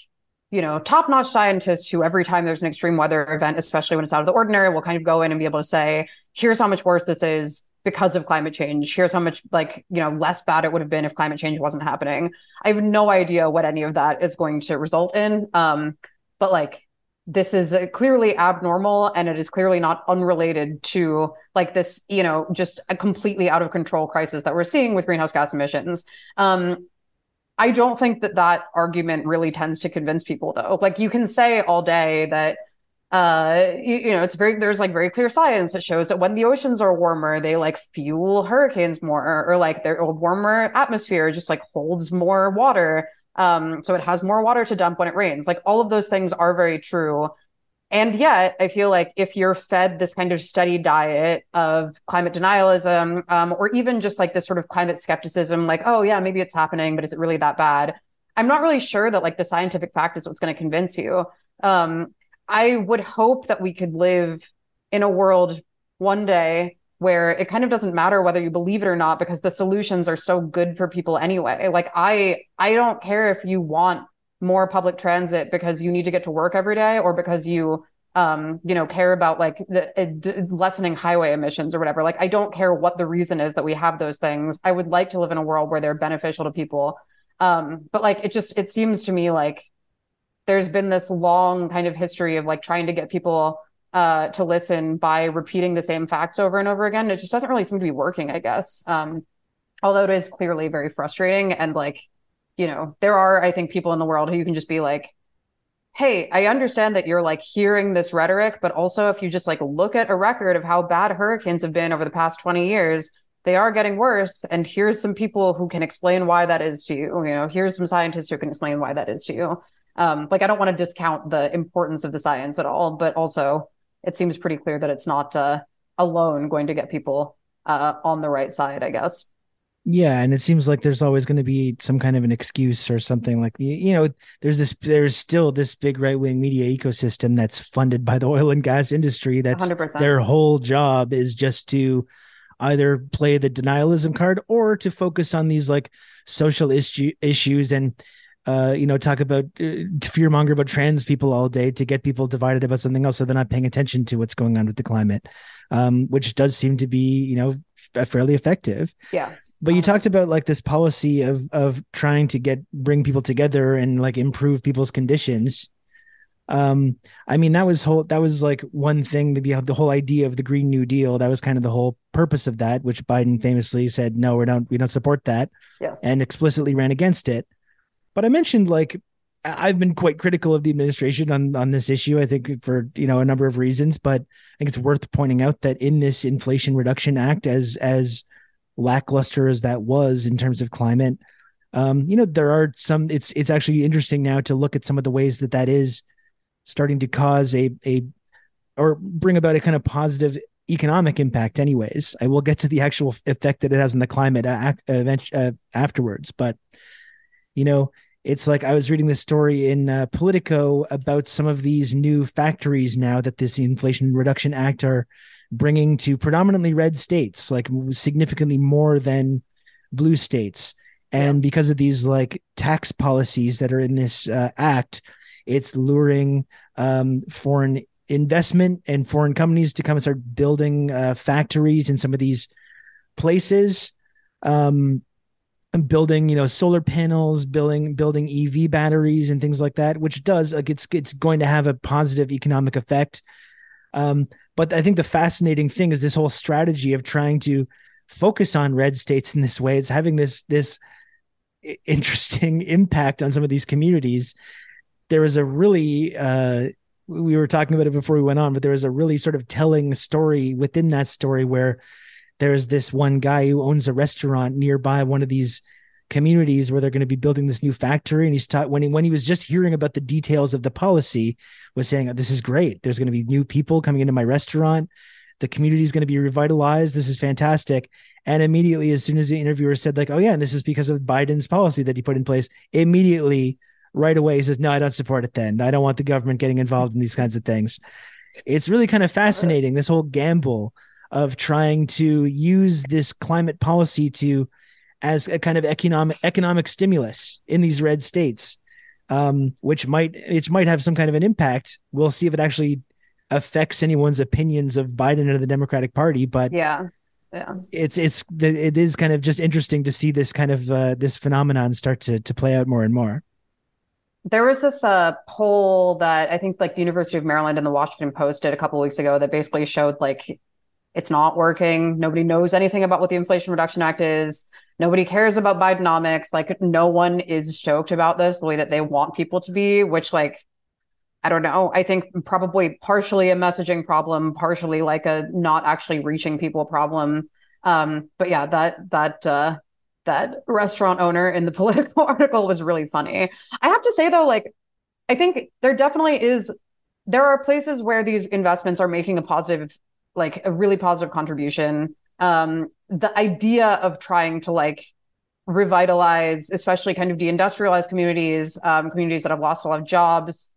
you know, top notch scientists who every time there's an extreme weather event, especially when it's out of the ordinary, will kind of go in and be able to say, here's how much worse this is because of climate change. Here's how much like, you know, less bad it would have been if climate change wasn't happening. I have no idea what any of that is going to result in. Um, but like, this is clearly abnormal and it is clearly not unrelated to like this, you know, just a completely out of control crisis that we're seeing with greenhouse gas emissions. Um, I don't think that that argument really tends to convince people though. Like you can say all day that uh you, you, know it's very there's like very clear science that shows that when the oceans are warmer they like fuel hurricanes more or, or like their warmer atmosphere just like holds more water. Um so it has more water to dump when it rains. Like all of those things are very true. And yet i feel like if you're fed this kind of steady diet of climate denialism um, or even just like this sort of climate skepticism like oh yeah maybe it's happening but is it really that bad? I'm not really sure that like the scientific fact is what's going to convince you. Um, I would hope that we could live in a world one day where it kind of doesn't matter whether you believe it or not because the solutions are so good for people anyway. Like I I don't care if you want more public transit because you need to get to work every day or because you um you know care about like the, uh, lessening highway emissions or whatever. Like i don't care what the reason is that we have those things. I would like to live in a world where they're beneficial to people. Um but like it just it seems to me like there's been this long kind of history of like trying to get people uh, to listen by repeating the same facts over and over again. It just doesn't really seem to be working, I guess. Um, although it is clearly very frustrating and like, you know, there are, I think, people in the world who you can just be like, hey, I understand that you're like hearing this rhetoric, but also if you just like look at a record of how bad hurricanes have been over the past 20 years, they are getting worse. And here's some people who can explain why that is to you. You know, here's some scientists who can explain why that is to you. Um, like I don't want to discount the importance of the science at all, but also it seems pretty clear that it's not uh, alone going to get people uh, on the right side, I guess. Yeah, and it seems like there's always going to be some kind of an excuse or something like you know. There's this. There's still this big right wing media ecosystem that's funded by the oil and gas industry. That's 100%. their whole job is just to either play the denialism card or to focus on these like social issue issues and uh, you know, talk about uh, fearmonger about trans people all day to get people divided about something else, so they're not paying attention to what's going on with the climate, um, which does seem to be, you know, fairly effective. Yeah. But you talked about like this policy of of trying to get bring people together and like improve people's conditions. Um, I mean that was whole that was like one thing to be the whole idea of the Green New Deal. That was kind of the whole purpose of that, which Biden famously said, no, we don't we don't support that, yes. and explicitly ran against it. But I mentioned like I've been quite critical of the administration on on this issue. I think for you know a number of reasons, but I think it's worth pointing out that in this Inflation Reduction Act, as as lackluster as that was in terms of climate, um, you know there are some. It's it's actually interesting now to look at some of the ways that that is starting to cause a a or bring about a kind of positive economic impact anyways i will get to the actual effect that it has on the climate uh, uh, afterwards but you know it's like I was reading this story in uh, Politico about some of these new factories now that this Inflation Reduction Act are bringing to predominantly red states, like significantly more than blue states. And yeah. because of these like tax policies that are in this uh, act, it's luring um, foreign investment and foreign companies to come and start building uh, factories in some of these places. Um, building you know solar panels building building ev batteries and things like that which does like it's it's going to have a positive economic effect. Um, but i think the fascinating thing is this whole strategy of trying to focus on red states in this way. It's having this this interesting impact on some of these communities. There was a really uh, we were talking about it before we went on but there was a really sort of telling story within that story where there's this one guy who owns a restaurant nearby one of these communities where they're going to be building this new factory. And he's taught when he when he was just hearing about the details of the policy was saying oh, this is great. There's going to be new people coming into my restaurant. The community is going to be revitalized. This is fantastic. And immediately as soon as the interviewer said like oh yeah and this is because of biden's policy that he put in place immediately right away he says no i don't support it then. I don't want the government getting involved in these kinds of things. It's really kind of fascinating this whole gamble of trying to use this climate policy to as a kind of economic economic stimulus in these red states, um, which might which might have some kind of an impact. We'll see if it actually affects anyone's opinions of Biden or the Democratic Party. But yeah, yeah, it's it's it is kind of just interesting to see this kind of uh, this phenomenon start to to play out more and more. There was this uh, poll that I think like the University of Maryland and the Washington Post did a couple weeks ago that basically showed like it's not working. Nobody knows anything about what the Inflation Reduction Act is. Nobody cares about Bidenomics. Like no one is stoked about this the way that they want people to be, which like I don't know. I think probably partially a messaging problem, partially like a not actually reaching people problem. Um, but yeah, that that uh, that restaurant owner in the Politico article was really funny. I have to say though, like I think there definitely is. There are places where these investments are making a positive, like a really positive contribution. Um, the idea of trying to like revitalize, especially kind of deindustrialized communities, um, communities that have lost a lot of jobs,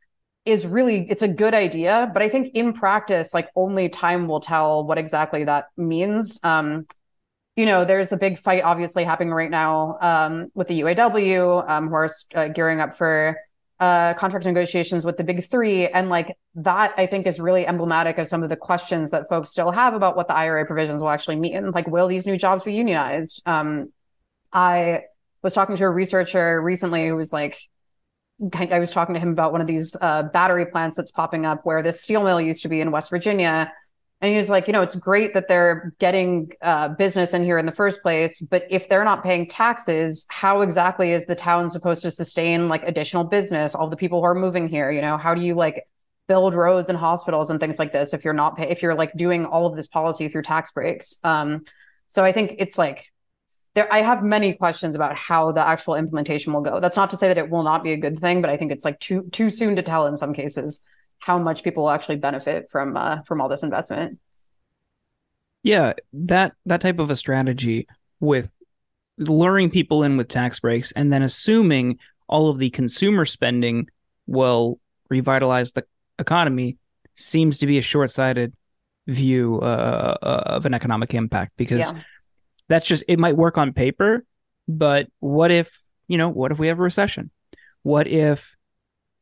is really it's a good idea but i think in practice like only time will tell what exactly that means um you know there's a big fight obviously happening right now um with the uaw um who are uh, gearing up for uh contract negotiations with the big three. And like that i think is really emblematic of some of the questions that folks still have about what the ira provisions will actually mean. Like will these new jobs be unionized? Um i was talking to a researcher recently who was like I was talking to him about one of these uh, battery plants that's popping up where this steel mill used to be in West Virginia. And he was like, you know, it's great that they're getting uh, business in here in the first place, but if they're not paying taxes, how exactly is the town supposed to sustain like additional business? All the people who are moving here, you know, how do you like build roads and hospitals and things like this if you're not pay- if you're like doing all of this policy through tax breaks? Um, so I think it's like there i have many questions about how the actual implementation will go that's not to say that it will not be a good thing but i think it's like too too soon to tell in some cases how much people will actually benefit from uh, from all this investment yeah that that type of a strategy with luring people in with tax breaks and then assuming all of the consumer spending will revitalize the economy seems to be a short-sighted view uh, uh of an economic impact because yeah that's just it might work on paper, but what if you know what if we have a recession? What if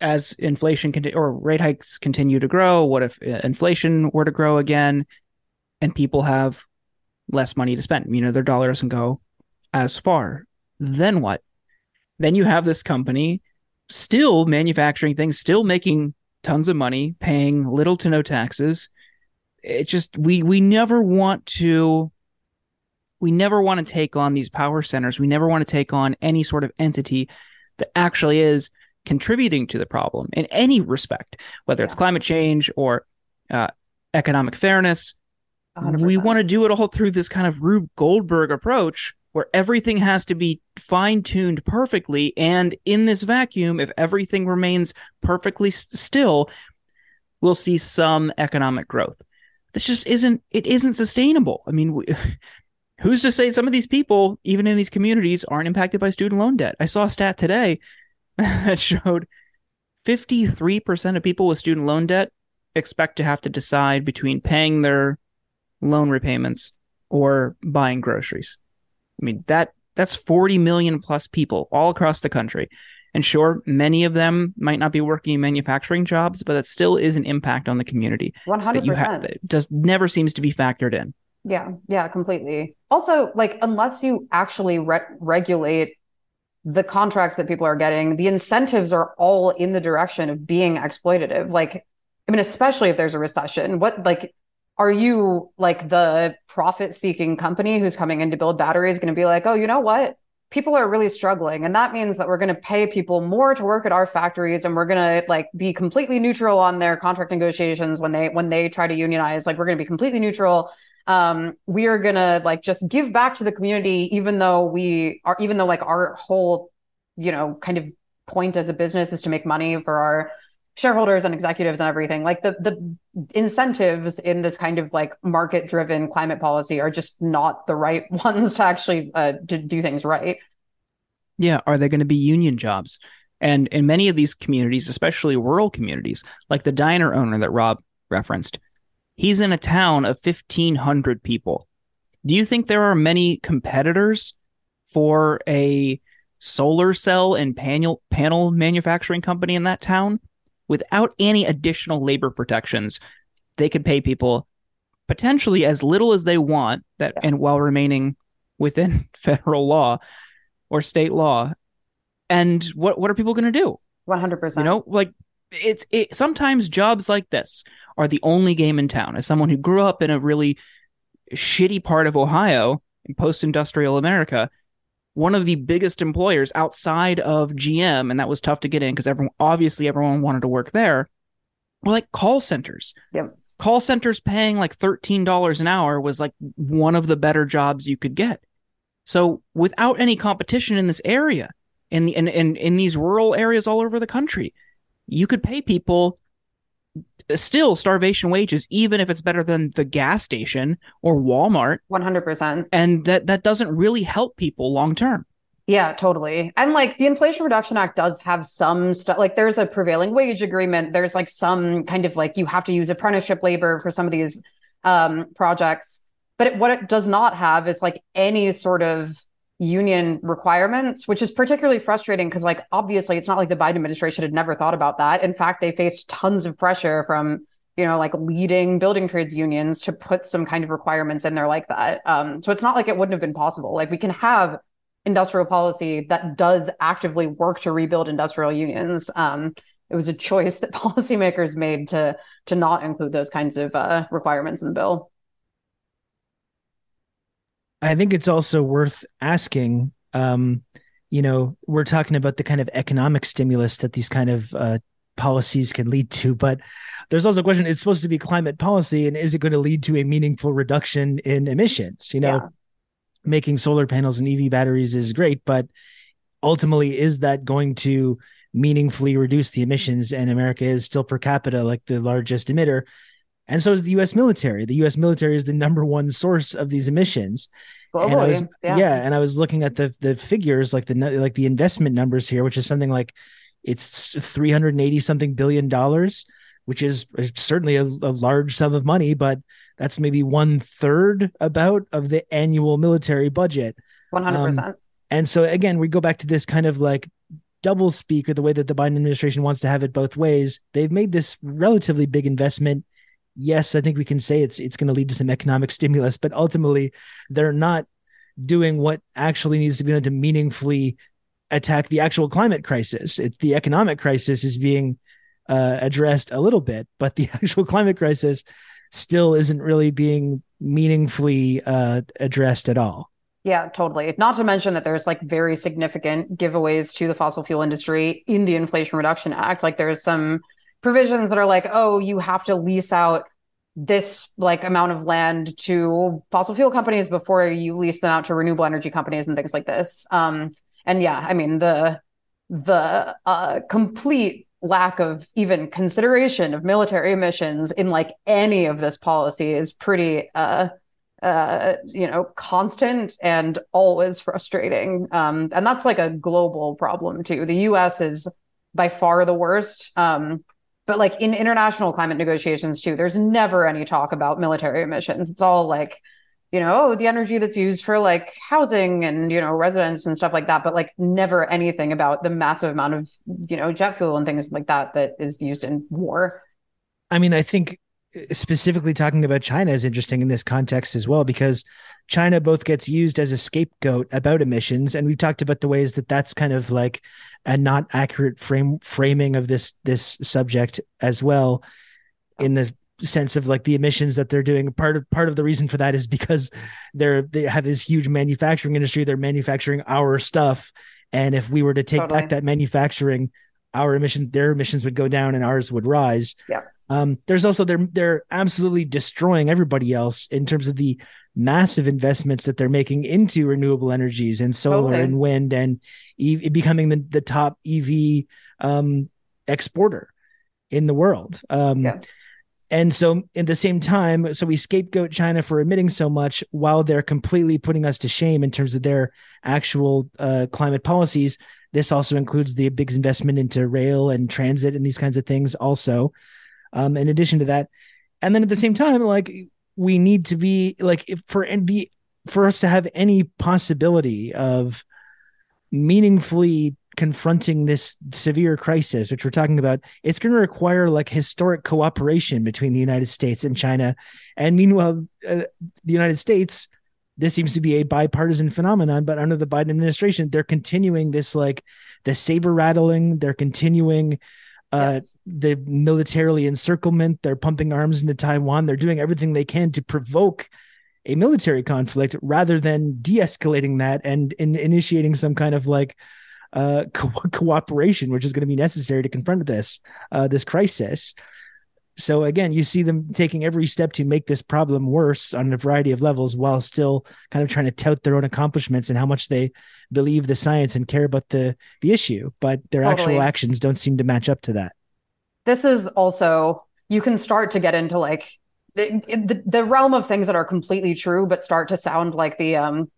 as inflation conti- or rate hikes continue to grow, what if uh, inflation were to grow again, and people have less money to spend? You know, their dollar doesn't go as far. Then what? Then you have this company still manufacturing things, still making tons of money, paying little to no taxes. It just we we never want to we never want to take on these power centers. We never want to take on any sort of entity that actually is contributing to the problem in any respect, whether yeah. it's climate change or uh, economic fairness. 100%. We want to do it all through this kind of Rube Goldberg approach where everything has to be fine tuned perfectly. And in this vacuum, if everything remains perfectly still, we'll see some economic growth. This just isn't, it isn't sustainable. I mean, we, who's to say some of these people, even in these communities, aren't impacted by student loan debt? I saw a stat today that showed 53% of people with student loan debt expect to have to decide between paying their loan repayments or buying groceries. I mean, that that's 40 million plus people all across the country. And sure, many of them might not be working in manufacturing jobs, but that still is an impact on the community 100%. that you have that just never seems to be factored in. Yeah, yeah, completely. Also, like unless you actually re- regulate the contracts that people are getting, the incentives are all in the direction of being exploitative. Like, I mean, especially if there's a recession, what like are you like the profit seeking company who's coming in to build batteries going to be like, oh, you know what? People are really struggling. And that means that we're going to pay people more to work at our factories and we're going to like be completely neutral on their contract negotiations when they when they try to unionize. Like we're going to be completely neutral um, we are gonna like just give back to the community, even though we are, even though like our whole, you know, kind of point as a business is to make money for our shareholders and executives and everything. Like the the incentives in this kind of like market driven climate policy are just not the right ones to actually uh, to do things right. Yeah, are they going to be union jobs? And in many of these communities, especially rural communities, like the diner owner that Rob referenced, He's in a town of 1,500 people. Do you think there are many competitors for a solar cell and panel panel manufacturing company in that town without any additional labor protections? They could pay people potentially as little as they want that and while remaining within federal law or state law. And what what are people going to do? 100%. You know, like it's it sometimes jobs like this are the only game in town. As someone who grew up in a really shitty part of Ohio in post-industrial America, one of the biggest employers outside of GM, and that was tough to get in because everyone obviously everyone wanted to work there. Were like call centers. Yep. Call centers paying like thirteen dollars an hour was like one of the better jobs you could get. So without any competition in this area, in the in, in, in these rural areas all over the country, you could pay people still starvation wages, even if it's better than the gas station or Walmart. 100%. And that, that doesn't really help people long term. Yeah, totally. And like the Inflation Reduction Act does have some stuff, like there's a prevailing wage agreement. There's like some kind of like you have to use apprenticeship labor for some of these um, projects. But it, what it does not have is like any sort of union requirements, which is particularly frustrating because, like, obviously, it's not like the Biden administration had never thought about that. In fact, they faced tons of pressure from, you know, like leading building trades unions to put some kind of requirements in there like that. Um, so it's not like it wouldn't have been possible. Like, we can have industrial policy that does actively work to rebuild industrial unions. Um, it was a choice that policymakers made to to not include those kinds of uh, requirements in the bill. I think it's also worth asking. Um, you know, we're talking about the kind of economic stimulus that these kind of uh, policies can lead to, but there's also a question: It's supposed to be climate policy, and is it going to lead to a meaningful reduction in emissions? You know, yeah. making solar panels and EV batteries is great, but ultimately, is that going to meaningfully reduce the emissions? And America is still per capita like the largest emitter and so is the U.S. military. The U.S. military is the number one source of these emissions. Globally, and was, yeah. yeah, and I was looking at the the figures, like the like the investment numbers here, which is something like it's three hundred and eighty something billion dollars, which is certainly a, a large sum of money, but that's maybe one third about of the annual military budget. One hundred percent. Um, and so again, we go back to this kind of like double speak or the way that the Biden administration wants to have it both ways. They've made this relatively big investment yes, I think we can say it's it's going to lead to some economic stimulus, but ultimately they're not doing what actually needs to be done to meaningfully attack the actual climate crisis. It's the economic crisis is being uh, addressed a little bit, but the actual climate crisis still isn't really being meaningfully uh, addressed at all. Yeah, totally. Not to mention that there's like very significant giveaways to the fossil fuel industry in the Inflation Reduction Act. Like there's some provisions that are like, oh, you have to lease out this like amount of land to fossil fuel companies before you lease them out to renewable energy companies and things like this. Um, and yeah, I mean the the uh, complete lack of even consideration of military emissions in like any of this policy is pretty uh uh you know constant and always frustrating. Um and that's like a global problem too. The us is by far the worst. Um but like in international climate negotiations too there's never any talk about military emissions. It's all like you know oh, the energy that's used for like housing and you know residents and stuff like that. But like never anything about the massive amount of you know jet fuel and things like that that is used in war. I mean i think eh, specifically talking about china is interesting in this context as well because china both gets used as a scapegoat about emissions. And we've talked about the ways that that's kind of like a not accurate frame framing of this this subject as well in the sense of like the emissions that they're doing. Part of part of the reason for that is because they're they have this huge manufacturing industry. They're manufacturing our stuff. And if we were to take totally. back that manufacturing our emissions their emissions would go down and ours would rise. Yeah. Um, there's also they're they're absolutely destroying everybody else in terms of the massive investments that they're making into renewable energies and solar and wind and e- becoming the, the top EV um, exporter in the world. Um, yeah. And so, at the same time, so we scapegoat China for emitting so much while they're completely putting us to shame in terms of their actual uh, climate policies. This also includes the big investment into rail and transit and these kinds of things, also. Um, in addition to that, and then at the same time, like we need to be like for and be for us to have any possibility of meaningfully confronting this severe crisis which we're talking about it's going to require like historic cooperation between the united states and china. And meanwhile uh, the united states this seems to be a bipartisan phenomenon but under the biden administration they're continuing this like the saber rattling they're continuing uh, yes. the militarily encirclement. They're pumping arms into Taiwan. They're doing everything they can to provoke a military conflict rather than de-escalating that and in, initiating some kind of like uh, co- cooperation, which is going to be necessary to confront this uh, this crisis. So again, you see them taking every step to make this problem worse on a variety of levels, while still kind of trying to tout their own accomplishments and how much they believe the science and care about the the issue. But their Totally. actual actions don't seem to match up to that. this is also you can start to get into like the, the the realm of things that are completely true but start to sound like the um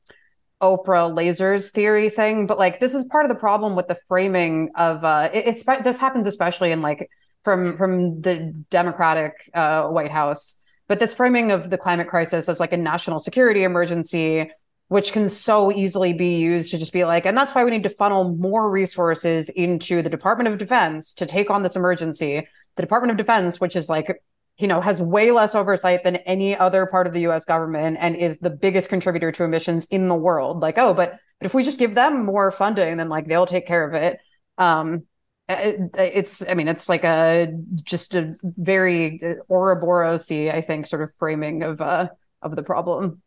Oprah lasers theory thing but like this is part of the problem with the framing of uh it, it's this happens especially in like from from the democratic uh White House but this framing of the climate crisis as like a national security emergency which can so easily be used to just be like, and that's why we need to funnel more resources into the Department of Defense to take on this emergency. The Department of Defense, which is like, you know, has way less oversight than any other part of the US government and is the biggest contributor to emissions in the world. Like, oh, but but if we just give them more funding, then like they'll take care of it. Um it's I mean, it's like a just a very Ouroboros-y, I think, sort of framing of uh of the problem.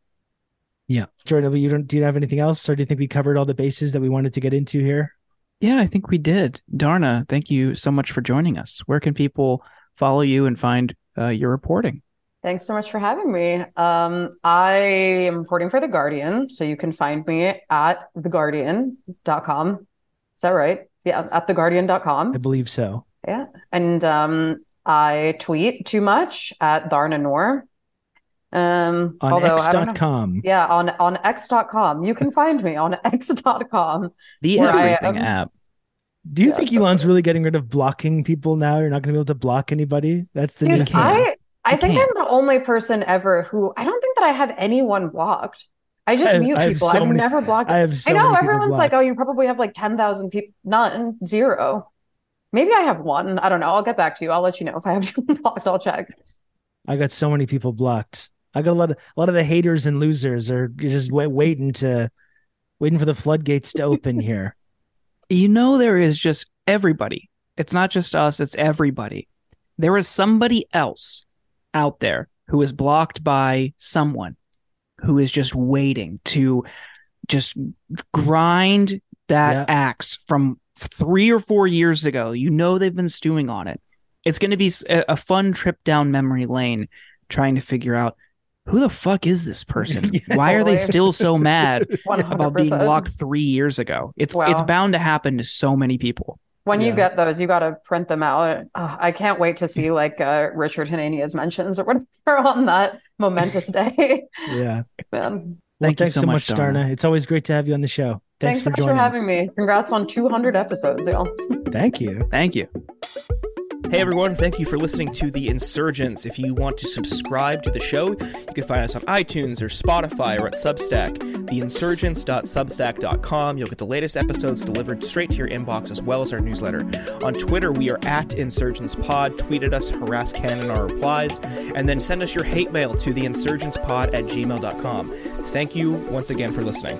Yeah, Jordan, you don't do you have anything else, or do you think we covered all the bases that we wanted to get into here? Yeah, I think we did. Dharna, thank you so much for joining us. Where can people follow you and find uh, your reporting? Thanks so much for having me. Um, I am reporting for The Guardian, so you can find me at theguardian.com. Is that right? Yeah, at I believe so. Yeah. And um, I tweet too much at Dharna Noor. Um, On although I. X.com. Yeah, on on x.com. You can find me on x.com. The I everything app. Do you Yeah, think Elon's really getting rid of blocking people now? You're not going to be able to block anybody. That's the new Dude, thing. I I You think. I'm the only person ever who I don't think that I have anyone blocked. I just I have- mute I people. so I've many- never blocked. I have so I know many people everyone's like, oh, you probably have like 10,000 people. None, zero. Maybe I have one. I don't know. I'll get back to you. I'll let you know if I have you blocked. I'll check. I got so many people blocked. I got a lot of a lot of the haters and losers are just waiting to waiting for the floodgates to open here. You know, there is just everybody. It's not just us, it's everybody. There is somebody else out there who is blocked by someone who is just waiting to just grind that Yeah. axe from three or four years ago. You know, they've been stewing on it. It's going to be a fun trip down memory lane trying to figure out who the fuck is this person? Yeah. Why are they still so mad about being 100%. three years ago. It's it's bound to happen to so many people. When you get those, you got to print them out. Oh, I can't wait to see like uh, Richard Hanania's mentions or whatever on that momentous day. Yeah. Man. Well, Thank you thanks so so much, much, Dharna. Dharna. It's always great to have you on the show. Thanks, Thanks, for so joining. for having me. Congrats on 200 episodes, y'all. Thank you. Thank you. Hey everyone, thank you for listening to The Insurgents. If you want to subscribe to the show, you can find us on iTunes or Spotify or at Substack, theinsurgents.substack.com. You'll get the latest episodes delivered straight to your inbox as well as our newsletter. On Twitter, we are at InsurgentsPod. Tweet at us, harass Ken in our replies, and then send us your hate mail to theinsurgentspod at gmail.com. Thank you once again for listening.